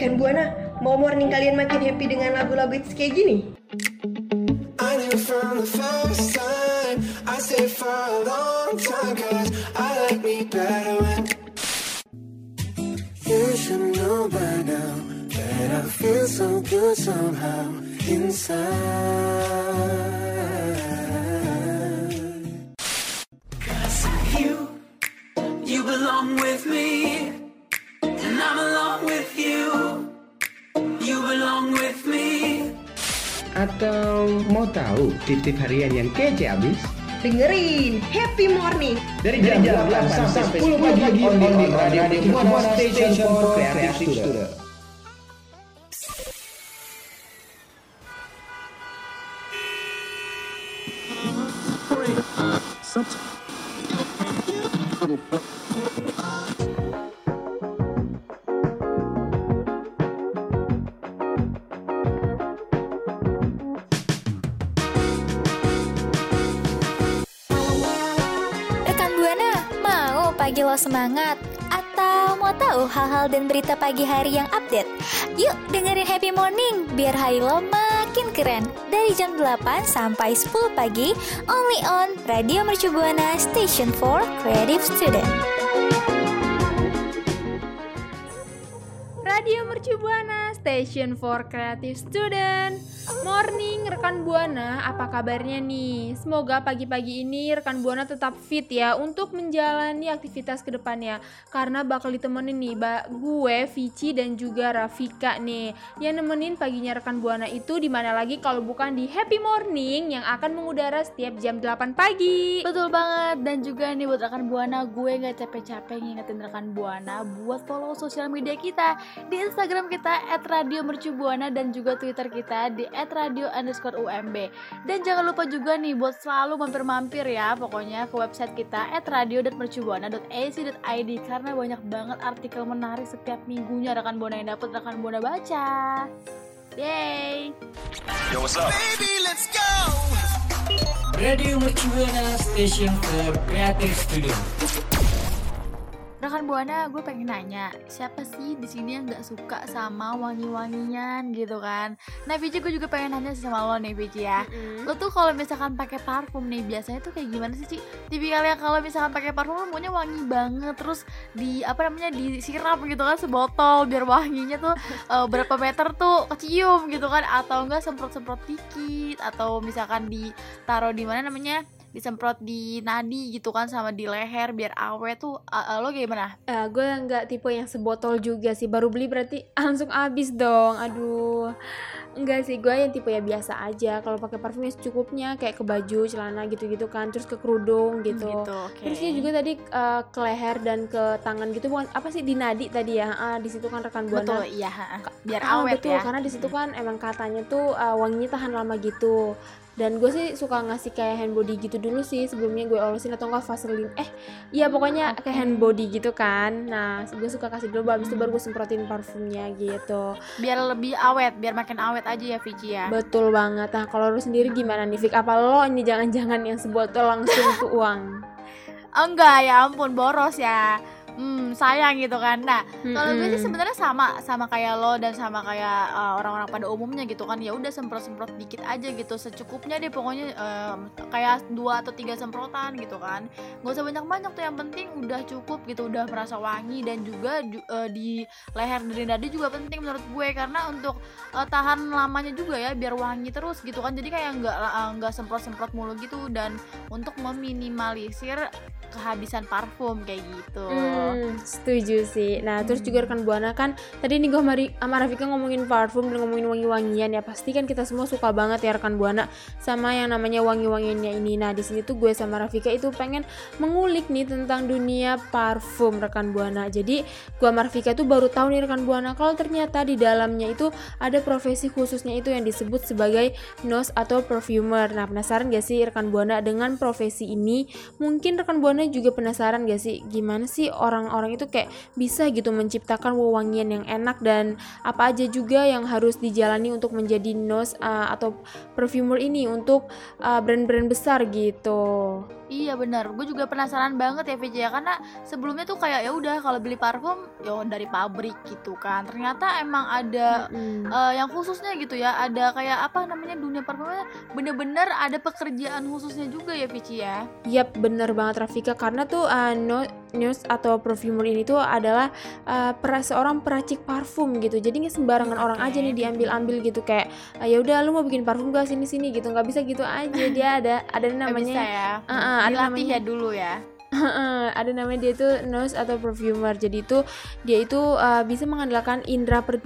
Rekan Buana, mau morning kalian makin happy dengan lagu-lagu hits kayak gini? Knew from the Atau mau tahu tip-tip harian yang kece abis? Dengerin Happy Morning Dari jam 8 sampai 10 pagi on Buana Station for Creative Student. Rekan pagi lo semangat? Atau mau tahu hal-hal dan berita pagi hari yang update? Yuk dengerin Happy Morning biar hari lo makin keren. Dari jam 8 sampai 10 pagi, only on Radio Mercu Buana Station for Creative Student. Radio Mercu Buana, Station for Creative Student. Morning rekan Buana, apa kabarnya nih? Semoga pagi-pagi ini rekan Buana tetap fit ya untuk menjalani aktivitas ke depannya. Karena bakal ditemenin nih ba- gue, Vici dan juga Rafika nih. Yang nemenin paginya rekan Buana itu di mana lagi kalau bukan di Happy Morning yang akan mengudara setiap jam 8 pagi. Betul banget dan juga nih buat rekan Buana gue nggak capek-capek ngingetin rekan Buana buat follow sosial media kita di Instagram kita @radiomercubuana dan juga Twitter kita di @radio underscore UMB dan jangan lupa juga nih buat selalu mampir-mampir ya pokoknya ke website kita @radio.mercubuana.ac.id karena banyak banget artikel menarik setiap minggunya rekan Buana yang dapat rekan Buana baca. Yay! Baby, let's go! Radio Mercubuana Station for Creative Studio. Rekan Buana, gue pengen nanya, siapa sih di sini yang nggak suka sama wangi-wangian gitu kan? Nah, Vici gue juga pengen nanya sih sama lo nih, Vici ya. Lo tuh kalau misalkan pakai parfum nih, biasanya tuh kayak gimana sih, Ci? Tipikalnya kalau misalkan pakai parfum lo maunya wangi banget, terus di apa namanya disiram gitu kan sebotol biar wanginya tuh eh, berapa meter tuh kecium gitu kan? Atau enggak semprot-semprot dikit atau misalkan ditaruh di mana namanya? Disemprot di nadi gitu kan sama di leher biar awet tuh eh, eh, lo gimana? Eh, gue nggak tipe yang sebotol juga sih. Baru beli berarti langsung habis dong. Aduh. Enggak sih gue yang tipe ya biasa aja. Kalau pakai parfum ya secukupnya kayak ke baju celana gitu-gitu kan terus ke kerudung gitu, Gitu, oke. terusnya juga tadi eh, ke leher dan ke tangan gitu. Bukan apa sih di nadi tadi ya? Ah, di situ kan rekan buana. Betul, iya. Biar Ah, awet betul ya. karena di situ kan emang katanya tuh uh, wanginya tahan lama gitu dan gue sih suka ngasih kayak hand body gitu dulu sih sebelumnya gue olesin atau enggak vaselin. Eh iya pokoknya kayak hand body gitu kan. Nah gue suka kasih dulu habis itu baru gue semprotin parfumnya gitu. Biar lebih awet, biar makin awet aja ya Vici ya. betul banget. Nah kalau lu sendiri gimana nih Fik apa lo ini jangan-jangan yang sebotol langsung tuh uang? Enggak ya ampun boros ya. Hmm, sayang gitu kan. Nah, kalau gue sih sebenarnya sama sama kayak lo dan sama kayak uh, orang-orang pada umumnya gitu kan. Ya udah semprot-semprot dikit aja gitu secukupnya deh pokoknya um, kayak dua atau tiga semprotan gitu kan. Gak usah banyak-banyak tuh yang penting udah cukup gitu, udah merasa wangi dan juga ju- uh, di leher dari nadi juga penting menurut gue karena untuk uh, tahan lamanya juga ya biar wangi terus gitu kan. Jadi kayak nggak uh, nggak semprot-semprot mulu gitu dan untuk meminimalisir kehabisan parfum kayak gitu. Hmm, setuju sih. Nah, terus juga rekan Buana kan tadi nih gue sama Rafika ngomongin parfum dan ngomongin wangi-wangian ya. Pasti kan kita semua suka banget ya rekan Buana sama yang namanya wangi-wangiannya ini. Nah, di sini tuh gue sama Rafika itu pengen mengulik nih tentang dunia parfum rekan Buana. Jadi, gue sama Rafika tuh baru tahu nih rekan Buana kalau ternyata di dalamnya itu ada profesi khususnya itu yang disebut sebagai nose atau perfumer. Nah, penasaran gak sih rekan Buana dengan profesi ini? Mungkin rekan Buana juga penasaran gak sih gimana sih orang-orang itu kayak bisa gitu menciptakan wewangian yang enak dan apa aja juga yang harus dijalani untuk menjadi nose uh, atau perfumer ini untuk uh, brand-brand besar gitu. Iya benar, gue juga penasaran banget ya VJ ya karena sebelumnya tuh kayak ya udah kalau beli parfum ya dari pabrik gitu kan. Ternyata emang ada Mm. eh, yang khususnya gitu ya, ada kayak apa namanya dunia parfumnya bener-bener ada pekerjaan khususnya juga ya VJ ya. Yap, bener banget Rafika karena tuh uh, no, nose atau perfumer ini tuh adalah uh, pera- seorang peracik parfum gitu. Jadi nggak sembarangan orang aja nih diambil-ambil gitu kayak "Ah, ya udah lu mau bikin parfum gak sini-sini gitu. nggak bisa gitu aja. Dia ada ada namanya bisa ya. Ah, ah, ada namanya- ya dulu ya. Heeh, ada namanya dia itu nose atau perfumer. Jadi itu dia itu uh, bisa mengandalkan indera per-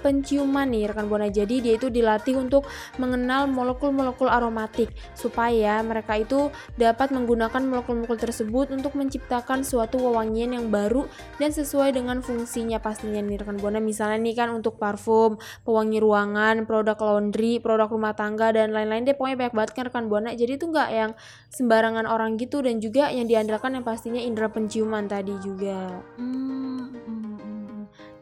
penciuman nih rekan buana. Jadi dia itu dilatih untuk mengenal molekul-molekul aromatik supaya mereka itu dapat menggunakan molekul-molekul tersebut untuk menciptakan suatu wewangian yang baru dan sesuai dengan fungsinya pastinya nih rekan buana. Misalnya nih kan untuk parfum, pewangi ruangan, produk laundry, produk rumah tangga dan lain-lain deh pokoknya banyak banget kan rekan buana. Jadi itu nggak yang sembarangan orang gitu dan juga yang diandalkan yang pastinya indera penciuman tadi juga. Hmm, mm, mm, mm.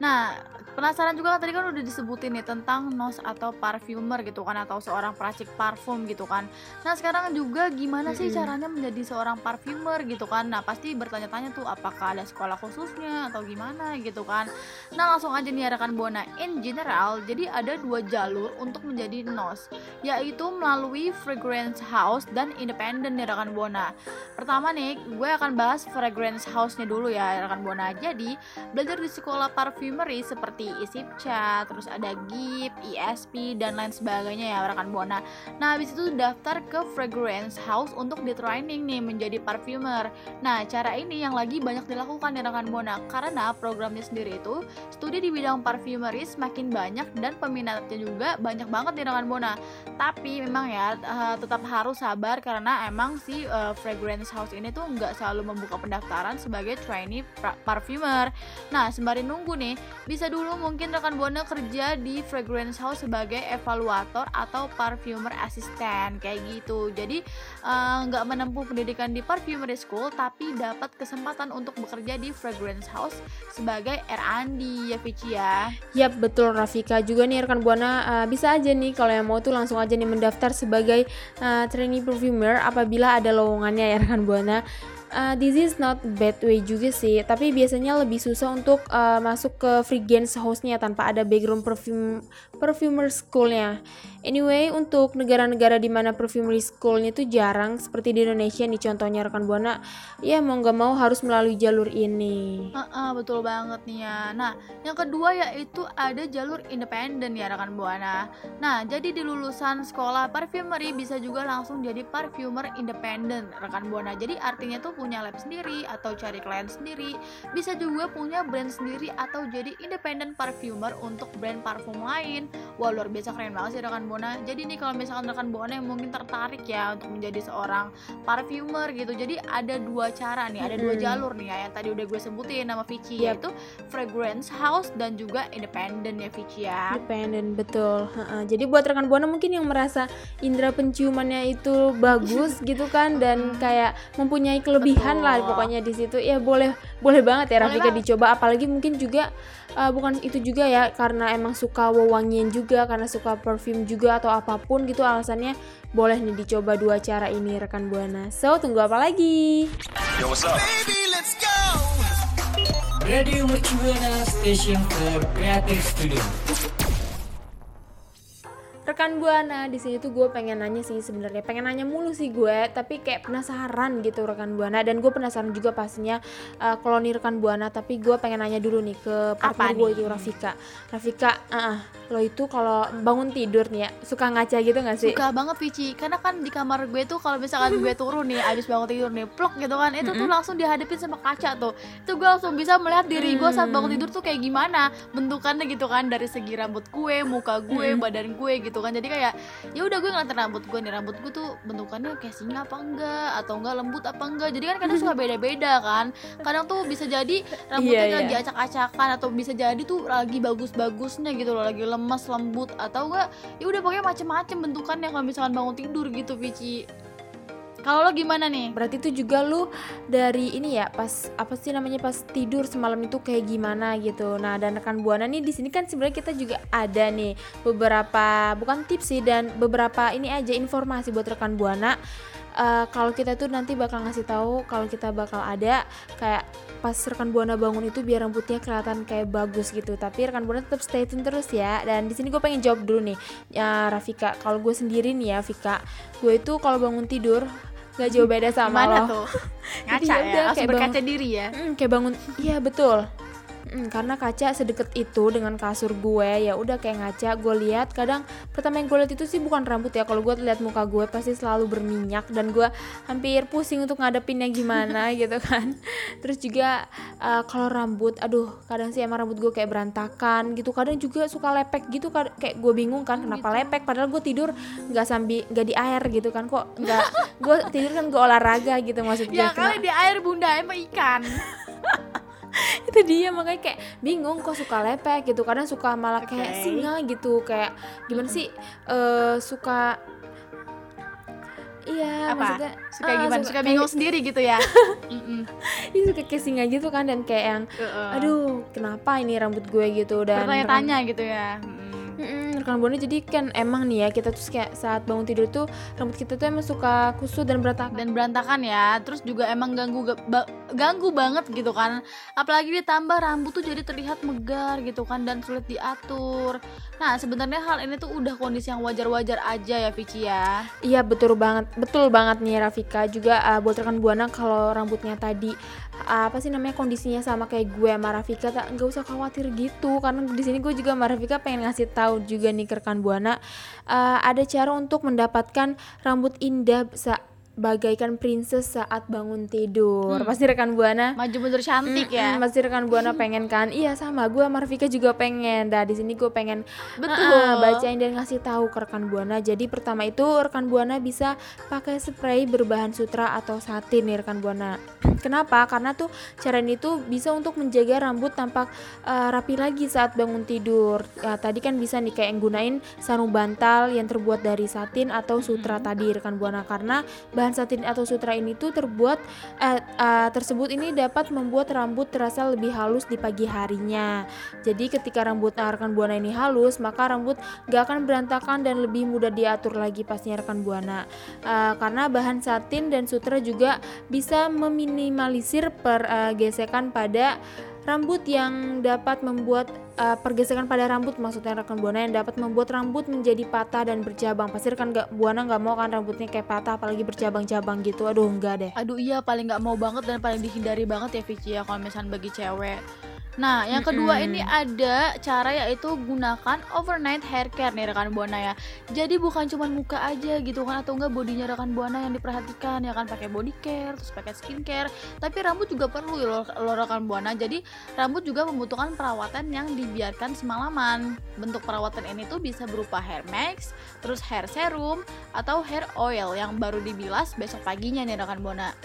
Nah, penasaran juga kan tadi kan udah disebutin nih tentang nose atau parfumer gitu kan atau seorang peracik parfum gitu kan. Nah, sekarang juga gimana sih caranya menjadi seorang parfumer gitu kan? Nah, pasti bertanya-tanya tuh apakah ada sekolah khususnya atau gimana gitu kan. Nah, langsung aja nih rekan Buana. In general, jadi ada dua jalur untuk menjadi nose, yaitu melalui fragrance house dan independent nih rekan Buana. Pertama nih, gue akan bahas fragrance house-nya dulu ya rekan Buana. Jadi, belajar di sekolah parfumery seperti ISIPCA, terus ada GIP, ISP dan lain sebagainya ya rekan Buana. Nah, habis itu daftar ke fragrance house untuk di training nih menjadi parfumer. Nah, cara ini yang lagi banyak dilakukan ya rekan Buana karena programnya sendiri itu studi di bidang parfumery semakin banyak dan peminatnya juga banyak banget nih rekan Buana. Tapi memang ya eh, tetap harus sabar karena emang si eh, fragrance house ini tuh nggak selalu membuka pendaftaran sebagai trainee parfumer. Nah, sembari nunggu nih, bisa dulu mungkin rekan Buana kerja di fragrance house sebagai evaluator atau parfumer assistant kayak gitu. Jadi eh, nggak menempuh pendidikan di parfumery school tapi dapat kesempatan untuk bekerja di fragrance house sebagai R&D ya Vici ya. Yap, betul Rafika juga nih rekan Buana uh, bisa aja nih kalau yang mau tuh langsung aja nih mendaftar sebagai uh, trainee perfumer apabila ada lowongannya ya rekan Buana. Uh, this is not bad way juga sih, tapi biasanya lebih susah untuk uh, masuk ke fragrance house-nya tanpa ada background perfume perfumer school-nya. Anyway, untuk negara-negara di mana perfumery school-nya itu jarang seperti di Indonesia nih contohnya rekan Buana, ya mau nggak mau harus melalui jalur ini. Heeh, betul banget nih ya. Nah, yang kedua yaitu ada jalur independen ya rekan Buana. Nah, jadi di lulusan sekolah parfumery bisa juga langsung jadi parfumer independen rekan Buana. Jadi artinya tuh punya lab sendiri atau cari klien sendiri, bisa juga punya brand sendiri atau jadi independent parfumer untuk brand parfum lain. Wah, luar biasa keren banget sih rekan Buana. Jadi nih kalau misalkan rekan Buana yang mungkin tertarik ya untuk menjadi seorang parfumer gitu. Jadi ada dua cara nih, ada dua jalur nih ya yang tadi udah gue sebutin nama Vici Yap. yaitu fragrance house dan juga independent ya Vici ya. Independen betul. Heeh. Jadi buat rekan buana mungkin yang merasa indera penciumannya itu bagus gitu kan dan kayak mempunyai kelebihan lah Betul. pokoknya di situ ya boleh boleh banget ya Rafika dicoba apalagi mungkin juga uh, bukan itu juga ya karena emang suka wewangian juga karena suka perfume juga atau apa pun gitu alasannya boleh nih dicoba dua cara ini rekan buana. So tunggu apa lagi? Baby, let's go. Radio Mercubuana Station for Creative Studio. Rekan buana di sini tuh gue pengen nanya sih sebenarnya. Pengen nanya mulu sih gue tapi kayak penasaran gitu rekan buana. Dan gue penasaran juga pastinya uh, kalau nih rekan buana tapi gue pengen nanya dulu nih ke partner gue itu Rafika. Rafika ah lo itu kalau bangun tidur nih ya suka ngaca gitu gak sih? Suka banget Vici. Karena kan di kamar gue tuh kalau misalkan gue turun nih abis bangun tidur nih plok gitu kan Itu tuh langsung dihadapin sama kaca tuh. Itu gue langsung bisa melihat diri gue saat bangun tidur tuh kayak gimana Bentukannya gitu kan dari segi rambut gue, muka gue, badan gue gitu kan Jadi kayak ya udah gue ngeliatin rambut gue nih. Rambut gue tuh bentukannya kayak singa apa enggak? Atau enggak lembut apa enggak? Jadi kan kadang suka beda-beda kan. Kadang tuh bisa jadi rambutnya Iya, lagi iya. acak-acakan Atau bisa jadi tuh lagi bagus-bagusnya gitu loh. Lagi lemas, lembut Atau enggak ya udah pokoknya macem-macem bentukannya kalau misalkan bangun tidur gitu Vici Kalau lo gimana nih? Berarti itu juga lu dari ini ya pas apa sih namanya pas tidur semalam itu kayak gimana gitu. Nah, dan rekan Buana nih di sini kan sebenarnya kita juga ada nih beberapa bukan tips sih dan beberapa ini aja informasi buat rekan Buana. Eh, kalau kita tuh nanti bakal ngasih tahu kalau kita bakal ada kayak pas rekan buana bangun itu biar rambutnya kelihatan kayak bagus gitu tapi rekan buana tetap stay tune terus ya dan di sini gue pengen jawab dulu nih ya Rafika kalau gue sendiri nih ya Vika gue itu kalau bangun tidur gak jauh beda sama Gimana lo tuh? Jadi Ngaca ya udah, ya, langsung kayak berkaca bangun- diri ya. Mm, kayak bangun iya betul Mm, karena kaca sedekat itu dengan kasur gue ya udah kayak ngaca gue lihat. Kadang pertama yang gue lihat itu sih bukan rambut ya kalau gue lihat muka gue pasti selalu berminyak dan gue hampir pusing untuk ngadepinnya gimana gitu kan. Terus juga uh, kalau rambut aduh kadang sih emang rambut gue kayak berantakan gitu. Kadang juga suka lepek gitu kad- kayak gue bingung kan kenapa lepek? Padahal gue tidur nggak sambil nggak di air gitu kan kok nggak gue tidur kan gue olahraga gitu maksud gue. Ya kali di air bunda emang ikan. itu dia makanya kayak bingung kok suka lepek gitu kadang suka malah kayak Oke. singa gitu kayak gimana sih eh suka iya Apa? maksudnya Suka ah, gimana? Suka bingung sendiri gitu ya. Mm-mm. iya, suka kayak singa gitu kan dan kayak yang Heeh. aduh kenapa ini rambut gue gitu dan Bertanya-tanya gitu ya. Mm-mm. Mm-mm, rekan buana jadi kan emang nih ya kita tuh kayak saat bangun tidur tuh rambut kita tuh emang suka kusut dan berantakan dan berantakan ya terus juga emang ganggu ga- ba- ganggu banget gitu kan. Apalagi ditambah rambut tuh jadi terlihat megar gitu kan dan sulit diatur. Nah sebenarnya hal ini tuh udah kondisi yang wajar-wajar aja ya Vici ya. Iya betul banget, betul banget nih Rafika. Juga uh, buat rekan buana kalau rambutnya tadi uh, apa sih namanya kondisinya sama kayak gue sama Rafika tak nggak usah khawatir gitu. Karena di sini gue juga sama Rafika pengen ngasih tahu juga nih rekan buana uh, ada cara untuk mendapatkan rambut indah bagaikan princess saat bangun tidur. Hmm. Pasti rekan buana maju mundur cantik ya Mm-mm, pasti rekan buana pengen kan? Iya sama, gue sama Rafika juga pengen. Nah di sini gue pengen betul Ah, bacain dan ngasih tahu ke rekan buana. Jadi pertama itu rekan buana bisa pakai spray berbahan sutra atau satin nih rekan buana. Kenapa? Karena tuh cara ini tuh bisa untuk menjaga rambut tampak eh, rapi lagi saat bangun tidur. Ya, tadi kan bisa nih kayak yang gunain sarung bantal yang terbuat dari satin atau sutra tadi rekan buana karena bahan satin atau sutra ini tuh terbuat eh, eh, tersebut ini dapat membuat rambut terasa lebih halus di pagi harinya. Jadi ketika rambut rekan buana ini halus, maka rambut gak akan berantakan dan lebih mudah diatur lagi pastinya rekan buana. Eh, karena bahan satin dan sutra juga bisa meminimalisir pergesekan pada rambut yang dapat membuat eh, pergesekan pada rambut maksudnya rekan buana yang dapat membuat rambut menjadi patah dan bercabang pasti rekan gak, buana nggak mau kan rambutnya kayak patah apalagi bercabang-cabang gitu. Aduh enggak deh. Aduh iya paling nggak mau banget dan paling dihindari banget ya Vici ya kalau misalnya bagi cewek. Nah yang kedua ini ada cara yaitu gunakan overnight hair care nih rekan buana ya. Jadi bukan cuma muka aja gitu kan atau enggak bodinya rekan buana yang diperhatikan ya kan pakai body care terus pakai skincare. Tapi rambut juga perlu ya loh, loh rekan buana. Jadi rambut juga membutuhkan perawatan yang dibiarkan semalaman. Bentuk perawatan ini tuh bisa berupa hair mask, terus hair serum atau hair oil yang baru dibilas besok paginya nih rekan buana.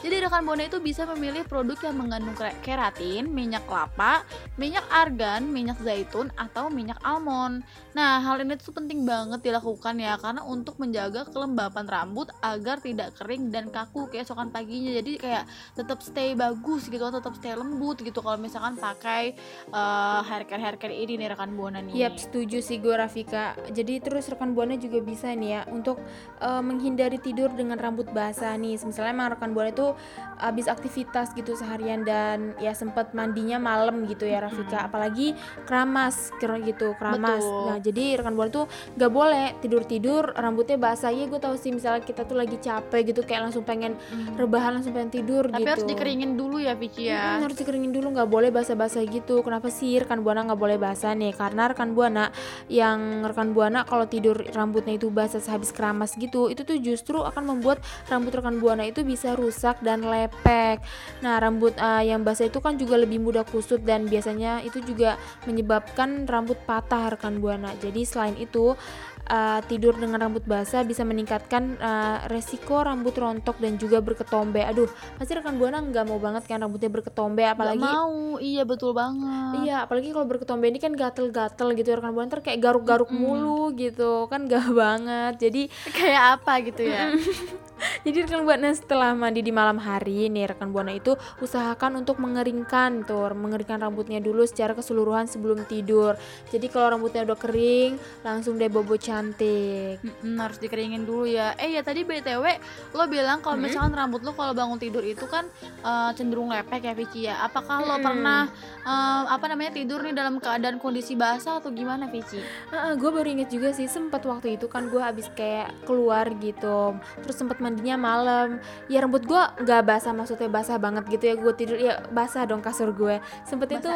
Jadi rekan buana itu bisa memilih produk yang mengandung kera- keratin, minyak kelapa, minyak argan, minyak zaitun atau minyak almond. Nah, hal ini tuh penting banget dilakukan ya karena untuk menjaga kelembapan rambut agar tidak kering dan kaku keesokan paginya. Jadi kayak tetap stay bagus gitu, tetap stay lembut gitu kalau misalkan pakai eh, hair care hair care ini nih rekan buana nih. Yap, setuju sih gue Rafika. Jadi terus rekan buana juga bisa nih ya untuk eh, menghindari tidur dengan rambut basah nih. Misalnya emang rekan buana itu habis aktivitas gitu seharian dan ya sempat mandinya malam gitu ya Rafika. Apalagi keramas gitu, keramas. Betul. Nah, jadi rekan buana tuh gak boleh tidur-tidur rambutnya basah. Ya gue tahu sih misalnya kita tuh lagi capek gitu kayak langsung pengen Mm. rebahan langsung pengen tidur Tapi gitu. harus dikeringin dulu ya Vici ya. Mm, harus dikeringin dulu nggak boleh basah-basah gitu kenapa sih rekan buana nggak boleh basah nih karena rekan buana yang rekan buana kalau tidur rambutnya itu basah sehabis keramas gitu itu tuh justru akan membuat rambut rekan buana itu bisa rusak dan lepek. Nah rambut uh, yang basah itu kan juga lebih mudah kusut dan biasanya itu juga menyebabkan rambut patah rekan buana. Jadi selain itu uh, tidur dengan rambut basah bisa meningkatkan uh, resiko rambut rontok dan juga berketombe. Aduh, pasti rekan buana nggak mau banget kan rambutnya berketombe, apalagi Nggak mau, iya betul banget. Iya, apalagi kalau berketombe ini kan gatel-gatel gitu rekan buana kayak garuk-garuk mulu gitu kan gak banget. Jadi Kayak apa gitu ya? Jadi rekan buana setelah mandi di malam hari nih rekan buana itu usahakan untuk mengeringkan tuh, mengeringkan rambutnya dulu secara keseluruhan sebelum tidur. Jadi kalau rambutnya udah kering, langsung deh bobo cantik. Mm-mm, harus dikeringin dulu ya. Eh ya tadi btw lo bilang kalau misalkan rambut lo kalau bangun tidur itu kan eh, cenderung lepek ya Vici ya. Apakah lo Mm-mm. pernah eh, apa namanya tidur nih dalam keadaan kondisi basah atau gimana Vici? gue baru inget juga sih sempet waktu itu kan gue habis kayak keluar gitu terus sempet mandinya malam ya rambut gue nggak basah maksudnya basah banget gitu ya gue tidur ya basah dong kasur gue sempet itu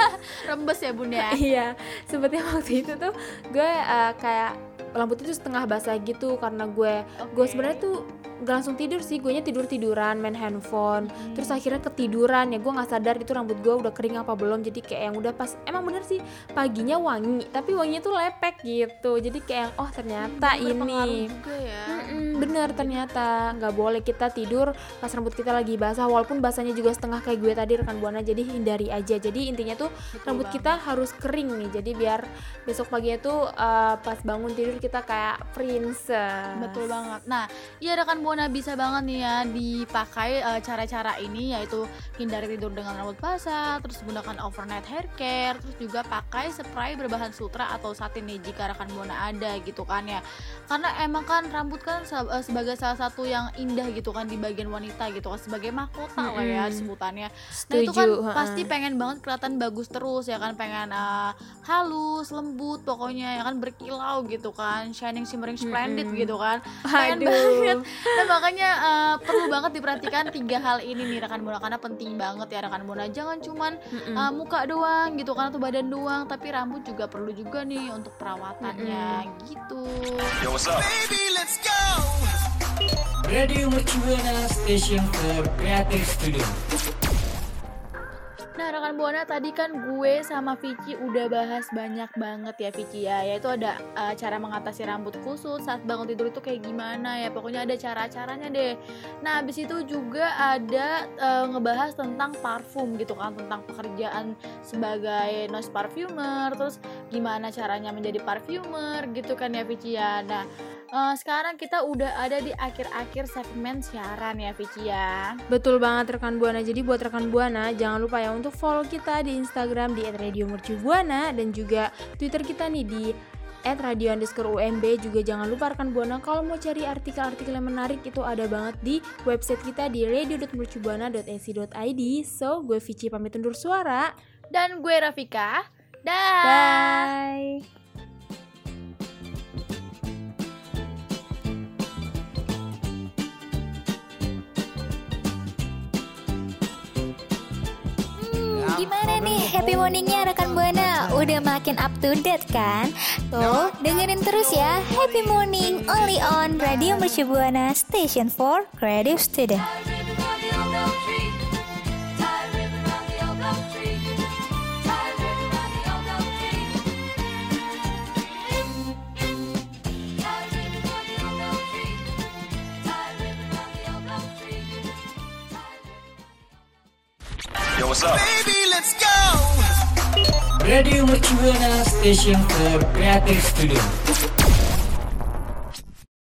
Rembes ya bun ya. iya sempetnya waktu itu tuh gue eh, kayak rambut itu setengah basah gitu karena gue gue sebenarnya tuh gak langsung tidur sih gue tidur tiduran main handphone terus akhirnya ketiduran ya gue nggak sadar itu rambut gue udah kering apa belum jadi kayak yang udah pas emang bener sih paginya wangi tapi wanginya tuh lepek gitu jadi kayak yang oh ternyata Berpengaruh ini juga ya. Mm-mm, bener ternyata nggak boleh kita tidur pas rambut kita lagi basah walaupun basahnya juga setengah kayak gue tadi rekan buana jadi hindari aja jadi intinya tuh rambut banget. kita harus kering nih jadi biar besok paginya tuh eh, pas bangun tidur kita kayak princess Betul banget. Nah, ya rekan buana bisa banget nih ya dipakai eh, cara-cara ini yaitu hindari tidur dengan rambut basah, terus gunakan overnight hair care, terus juga pakai spray berbahan sutra atau satin nih jika rekan buana ada gitu kan ya. Karena emang kan rambut kan eh, sebagai salah satu yang indah gitu kan di bagian wanita gitu kan sebagai mahkota lah ya sebutannya. Nah setuju itu kan heeh. pasti pengen banget kelihatan bagus terus ya kan pengen eh, halus, lembut pokoknya ya kan berkilau gitu kan, shining shimmering splendid Mm-mm. gitu kan. Pengen Aduh. banget. Nah makanya eh, perlu banget diperhatikan tiga hal ini nih rekan buana karena penting banget ya rekan buana. Jangan cuman eh, muka doang gitu kan atau badan doang, tapi rambut juga perlu juga nih untuk perawatannya gitu. Baby, let's go. Radio Mercubuana Station for Creative Studio. Buana tadi kan gue sama Vici udah bahas banyak banget ya Vici ya. Yaitu ada uh, cara mengatasi rambut kusut saat bangun tidur itu kayak gimana ya. Pokoknya ada cara-caranya deh. Nah abis itu juga ada uh, ngebahas tentang parfum gitu kan Tentang pekerjaan sebagai nose parfumer. Terus gimana caranya menjadi parfumer gitu kan ya Vici ya. Nah uh, sekarang kita udah ada di akhir-akhir segmen siaran ya Vici ya. Betul banget rekan Buana. Jadi buat rekan Buana jangan lupa ya untuk follow kita di Instagram di @radiomercubuana dan juga Twitter kita nih di at radio underscore UMB juga jangan lupa rekan Buana kalau mau cari artikel-artikel yang menarik itu ada banget di website kita di radio.mercubuana.ac.id so gue Vici pamit undur suara. Dan gue Rafika. Dah. Bye Gimana nih happy morningnya rekan Buana? Udah makin up to date kan? Tuh, dengerin terus ya Happy Morning only on Radio Mercu Buana Station for Creative Student. Yo, what's up? Baby. Radio Mercubuana Station for Creative Studio.